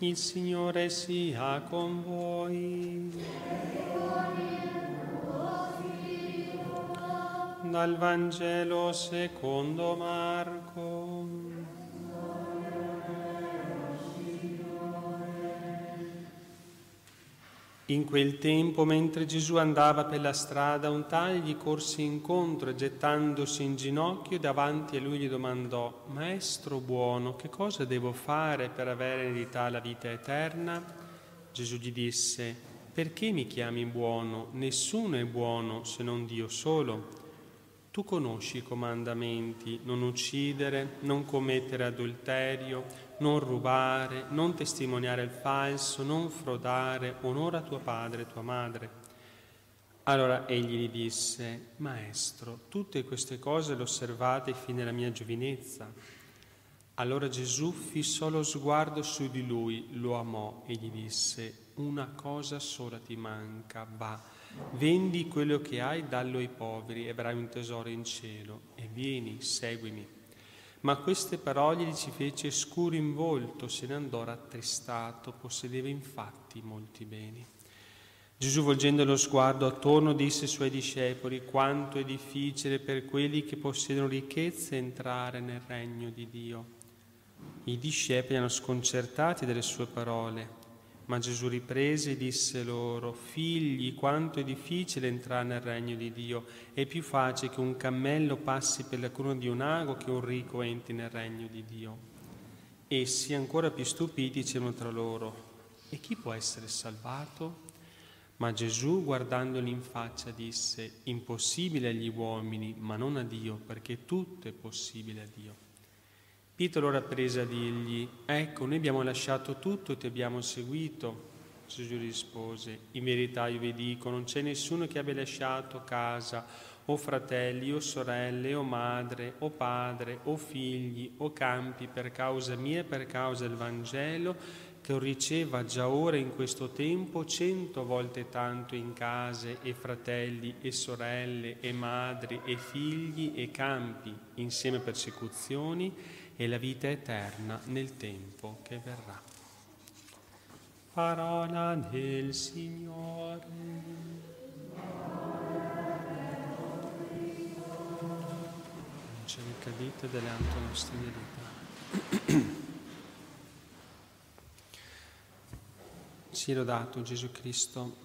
Il Signore sia con voi. Dal Vangelo secondo Marco. In quel tempo, mentre Gesù andava per la strada, un tale gli corse incontro e gettandosi in ginocchio davanti a lui gli domandò, Maestro buono, che cosa devo fare per avere in eredità la vita eterna? Gesù gli disse, perché mi chiami buono? Nessuno è buono se non Dio solo. Tu conosci i comandamenti, non uccidere, non commettere adulterio, non rubare, non testimoniare il falso, non frodare, onora tuo padre e tua madre. Allora egli gli disse, Maestro, tutte queste cose le osservate fin nella mia giovinezza. Allora Gesù fissò lo sguardo su di lui, lo amò e gli disse, una cosa sola ti manca, va Vendi quello che hai, dallo ai poveri e avrai un tesoro in cielo. E vieni, seguimi. Ma queste parole gli ci fece scuro in volto, se ne andò rattristato, possedeva infatti molti beni. Gesù volgendo lo sguardo attorno disse ai suoi discepoli quanto è difficile per quelli che possiedono ricchezze entrare nel regno di Dio. I discepoli erano sconcertati dalle sue parole ma Gesù riprese e disse loro, figli, quanto è difficile entrare nel regno di Dio. È più facile che un cammello passi per la cruna di un ago che un ricco entri nel regno di Dio. Essi, ancora più stupiti, dicevano tra loro, e chi può essere salvato? Ma Gesù, guardandoli in faccia, disse, impossibile agli uomini, ma non a Dio, perché tutto è possibile a Dio. Pietro allora prese a dirgli, ecco, noi abbiamo lasciato tutto e ti abbiamo seguito. Gesù rispose, in verità io vi dico, non c'è nessuno che abbia lasciato casa, o fratelli, o sorelle, o madre, o padre, o figli, o campi per causa mia e per causa del Vangelo, che riceva già ora in questo tempo cento volte tanto in case e fratelli e sorelle e madri e figli e campi, insieme persecuzioni e la vita eterna nel tempo che verrà. Parola del Signore. C'è ricadute delle nostre vita. Sia lodato Gesù Cristo.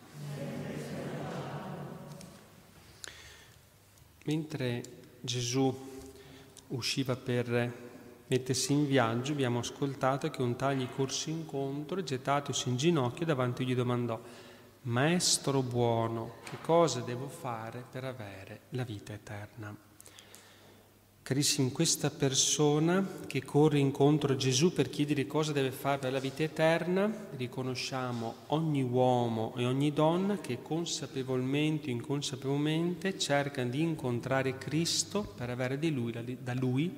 Mentre Gesù usciva per mettersi in viaggio, abbiamo ascoltato che un tagli corse incontro e gettatosi in ginocchio davanti gli domandò, Maestro buono, che cosa devo fare per avere la vita eterna? Carissimi, questa persona che corre incontro a Gesù per chiedere cosa deve fare per la vita eterna, riconosciamo ogni uomo e ogni donna che consapevolmente o inconsapevolmente cercano di incontrare Cristo per avere lui, da Lui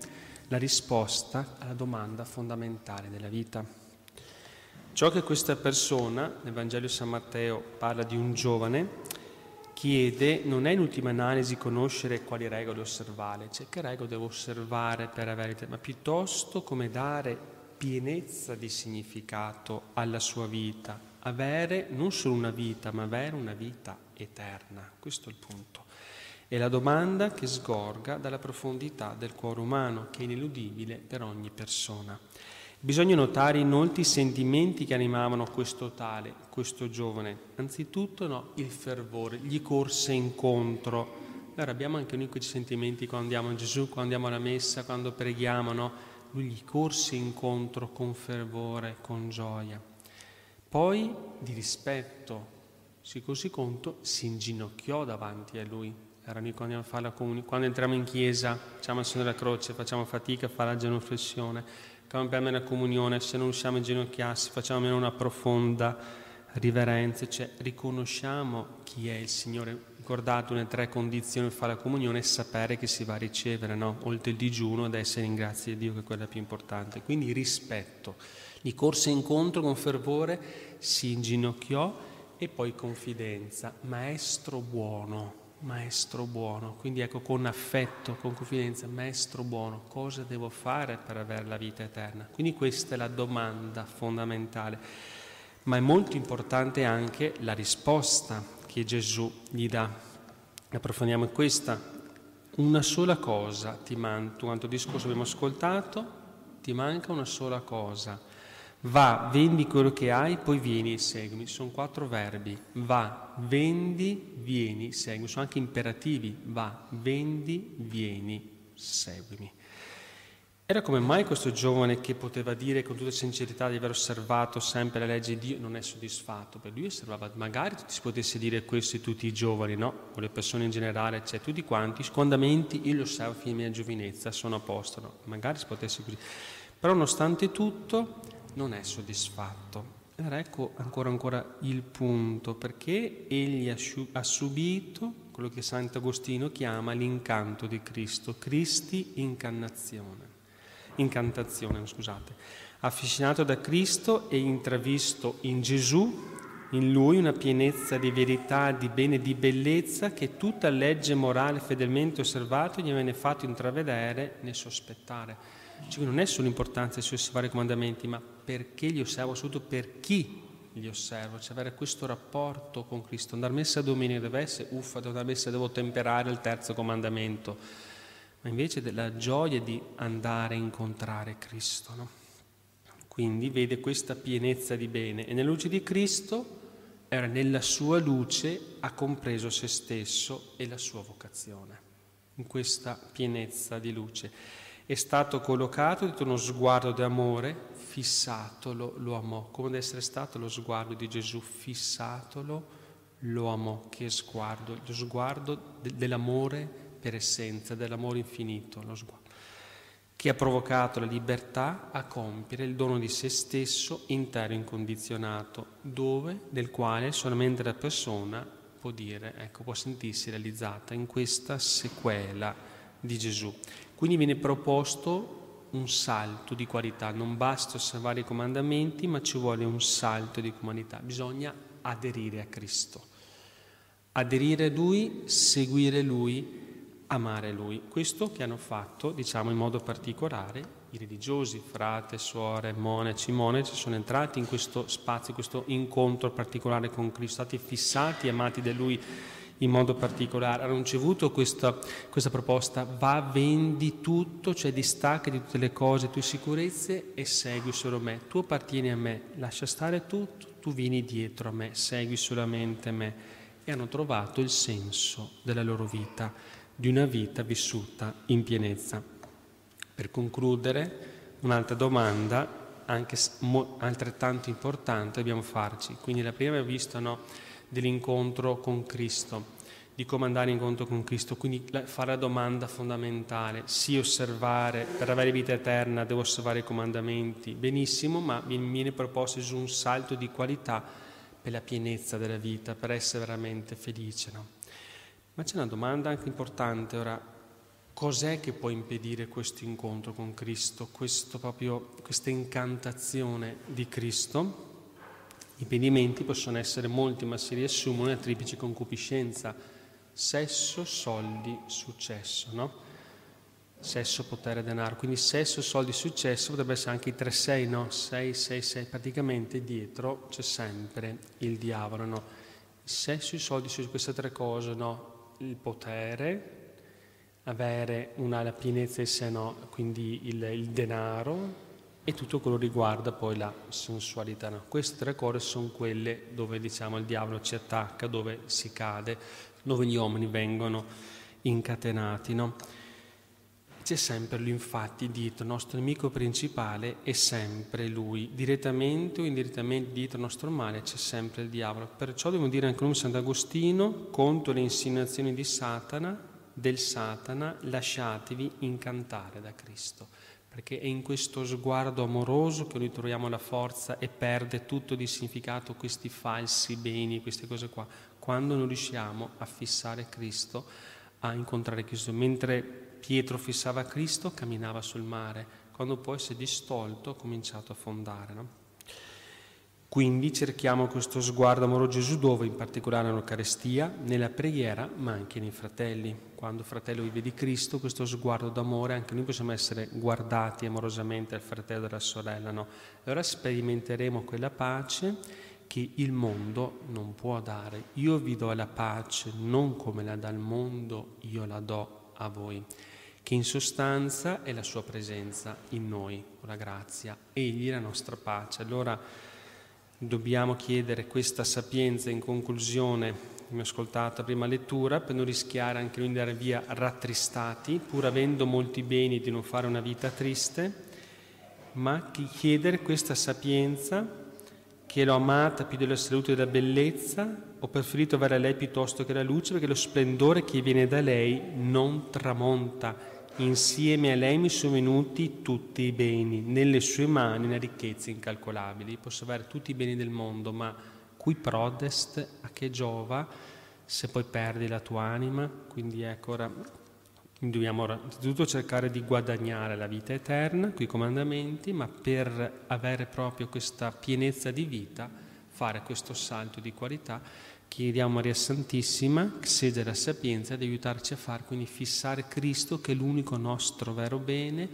la risposta alla domanda fondamentale della vita. Ciò che questa persona, nel Vangelo San Matteo parla di un giovane, chiede non è in ultima analisi conoscere quali regole osservare, cioè che regole devo osservare per avere, ma piuttosto come dare pienezza di significato alla sua vita, avere non solo una vita, ma avere una vita eterna. Questo è il punto. È la domanda che sgorga dalla profondità del cuore umano, che è ineludibile per ogni persona. Bisogna notare inoltre i sentimenti che animavano questo tale, questo giovane. Anzitutto no, il fervore, gli corse incontro. Allora abbiamo anche noi questi sentimenti quando andiamo a Gesù, quando andiamo alla messa, quando preghiamo, no? Lui gli corse incontro con fervore, con gioia. Poi di rispetto, si così conto, si inginocchiò davanti a lui, noi quando, quando entriamo in chiesa, facciamo il segno della croce, facciamo fatica a fare la genuflessione, abbiamo la comunione, se non riusciamo a inginocchiarsi, facciamo almeno una profonda riverenza, cioè riconosciamo chi è il Signore. Ricordate le tre condizioni per fare la comunione sapere che si va a ricevere, no? oltre il digiuno, ad essere in grazia di Dio, che è quella più importante. Quindi rispetto. Gli corse incontro con fervore, si inginocchiò e poi confidenza. Maestro buono maestro buono. Quindi ecco con affetto, con confidenza, maestro buono, cosa devo fare per avere la vita eterna? Quindi questa è la domanda fondamentale. Ma è molto importante anche la risposta che Gesù gli dà. Approfondiamo questa. Una sola cosa ti manca, quanto discorso abbiamo ascoltato, ti manca una sola cosa Va, vendi quello che hai, poi vieni e seguimi. Sono quattro verbi. Va, vendi, vieni, segui. Sono anche imperativi. Va, vendi, vieni, seguimi. Era come mai questo giovane che poteva dire con tutta sincerità di aver osservato sempre la legge di Dio non è soddisfatto? Per lui osservava, magari si potesse dire questo tutti i giovani, no? O le persone in generale, cioè tutti quanti, scondamenti, io li osservo fino alla mia giovinezza, sono a posto, no? Magari si potesse così. Però nonostante tutto non è soddisfatto. Allora ecco ancora, ancora il punto, perché egli ha, subito quello che Sant'Agostino chiama l'incanto di Cristo, Cristi incannazione, incantazione, scusate. Affascinato da Cristo e intravisto in Gesù, in lui una pienezza di verità, di bene, di bellezza che tutta legge morale fedelmente osservato gli aveva fatto intravedere né sospettare. Cioè, non è solo l'importanza di osservare i comandamenti, ma perché li osservo, soprattutto per chi li osservo, cioè avere questo rapporto con Cristo. Andare a messa domenica deve essere, uffa, devo andare a messa, devo temperare il terzo comandamento, ma invece della gioia di andare a incontrare Cristo. No? Quindi vede questa pienezza di bene e nella luce di Cristo era nella sua luce ha compreso se stesso e la sua vocazione, in questa pienezza di luce. È stato collocato dietro uno sguardo di amore fissatolo, lo amò, come deve essere stato lo sguardo di Gesù, fissatolo, lo amò, che sguardo, lo sguardo de- dell'amore per essenza, dell'amore infinito, lo sguardo, che ha provocato la libertà a compiere il dono di se stesso intero incondizionato, dove, del quale solamente la persona può dire, ecco, può sentirsi realizzata in questa sequela di Gesù. Quindi viene proposto un salto di qualità, non basta osservare i comandamenti, ma ci vuole un salto di qualità, bisogna aderire a Cristo, aderire a Lui, seguire Lui, amare Lui. Questo che hanno fatto, diciamo in modo particolare, i religiosi, frate, suore, monaci, monaci, sono entrati in questo spazio, in questo incontro particolare con Cristo, stati fissati, amati da Lui in modo particolare, hanno ricevuto questa, questa proposta, va, vendi tutto, cioè distacca di tutte le cose, tue sicurezze e segui solo me. Tu appartieni a me, lascia stare tutto, tu vieni dietro a me, segui solamente me. E hanno trovato il senso della loro vita, di una vita vissuta in pienezza. Per concludere, un'altra domanda, anche altrettanto importante, dobbiamo farci. Quindi la prima abbiamo visto no, dell'incontro con Cristo, di come andare incontro con Cristo, quindi fare la domanda fondamentale, sì osservare, per avere vita eterna devo osservare i comandamenti, benissimo, ma mi viene proposto su un salto di qualità per la pienezza della vita, per essere veramente felice. No? Ma c'è una domanda anche importante ora, cos'è che può impedire questo incontro con Cristo, proprio, questa incantazione di Cristo? I impedimenti possono essere molti, ma si riassumono a triplice concupiscenza, sesso, soldi, successo, no? Sesso, potere, denaro. Quindi sesso, soldi, successo potrebbe essere anche i 3-6, no? 6, 6, 6. Praticamente dietro c'è sempre il diavolo, no? Sesso, i soldi, queste tre cose, no? Il potere, avere una, la pienezza di sé, no? Quindi il, il denaro, e tutto quello riguarda poi la sensualità. No? Queste tre cose sono quelle dove diciamo, il diavolo ci attacca, dove si cade, dove gli uomini vengono incatenati. No? C'è sempre lui, infatti, dietro, il nostro nemico principale è sempre lui, direttamente o indirettamente dietro il nostro male c'è sempre il diavolo. Perciò dobbiamo dire anche noi Sant'Agostino, contro le insinuazioni di Satana, del Satana, lasciatevi incantare da Cristo perché è in questo sguardo amoroso che noi troviamo la forza e perde tutto di significato questi falsi beni, queste cose qua, quando non riusciamo a fissare Cristo, a incontrare Cristo. Mentre Pietro fissava Cristo, camminava sul mare, quando poi si è distolto ha cominciato a fondare. No? Quindi cerchiamo questo sguardo amoroso Gesù dove? In particolare nell'Eucarestia, nella preghiera, ma anche nei fratelli. Quando fratello vive di Cristo, questo sguardo d'amore, anche noi possiamo essere guardati amorosamente al fratello e alla sorella, no? Allora sperimenteremo quella pace che il mondo non può dare. Io vi do la pace, non come la dà il mondo, io la do a voi che in sostanza è la sua presenza in noi, la grazia, egli la nostra pace. Allora dobbiamo chiedere questa sapienza in conclusione, abbiamo ascoltato la prima lettura, per non rischiare anche di andare via rattristati, pur avendo molti beni di non fare una vita triste, ma chiedere questa sapienza che l'ho amata più della salute e della bellezza, ho preferito avere lei piuttosto che la luce, perché lo splendore che viene da lei non tramonta, Insieme a lei mi sono venuti tutti i beni, nelle sue mani una ricchezza incalcolabili. Posso avere tutti i beni del mondo, ma qui prodest a che giova se poi perdi la tua anima? Quindi ecco, ora dobbiamo innanzitutto cercare di guadagnare la vita eterna, qui i comandamenti, ma per avere proprio questa pienezza di vita, fare questo salto di qualità Chiediamo a Maria Santissima, sede la sapienza, di aiutarci a fare, quindi fissare Cristo che è l'unico nostro vero bene,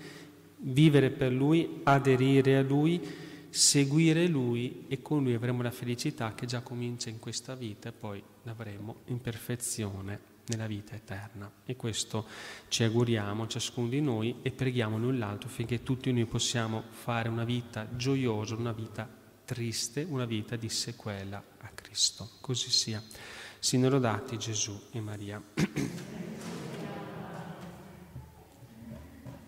vivere per Lui, aderire a Lui, seguire Lui e con Lui avremo la felicità che già comincia in questa vita e poi l'avremo in perfezione nella vita eterna. E questo ci auguriamo ciascuno di noi e preghiamo l'un l'altro affinché tutti noi possiamo fare una vita gioiosa, una vita triste, una vita di sequela a Cristo. Così sia. Siano lodati Gesù e Maria.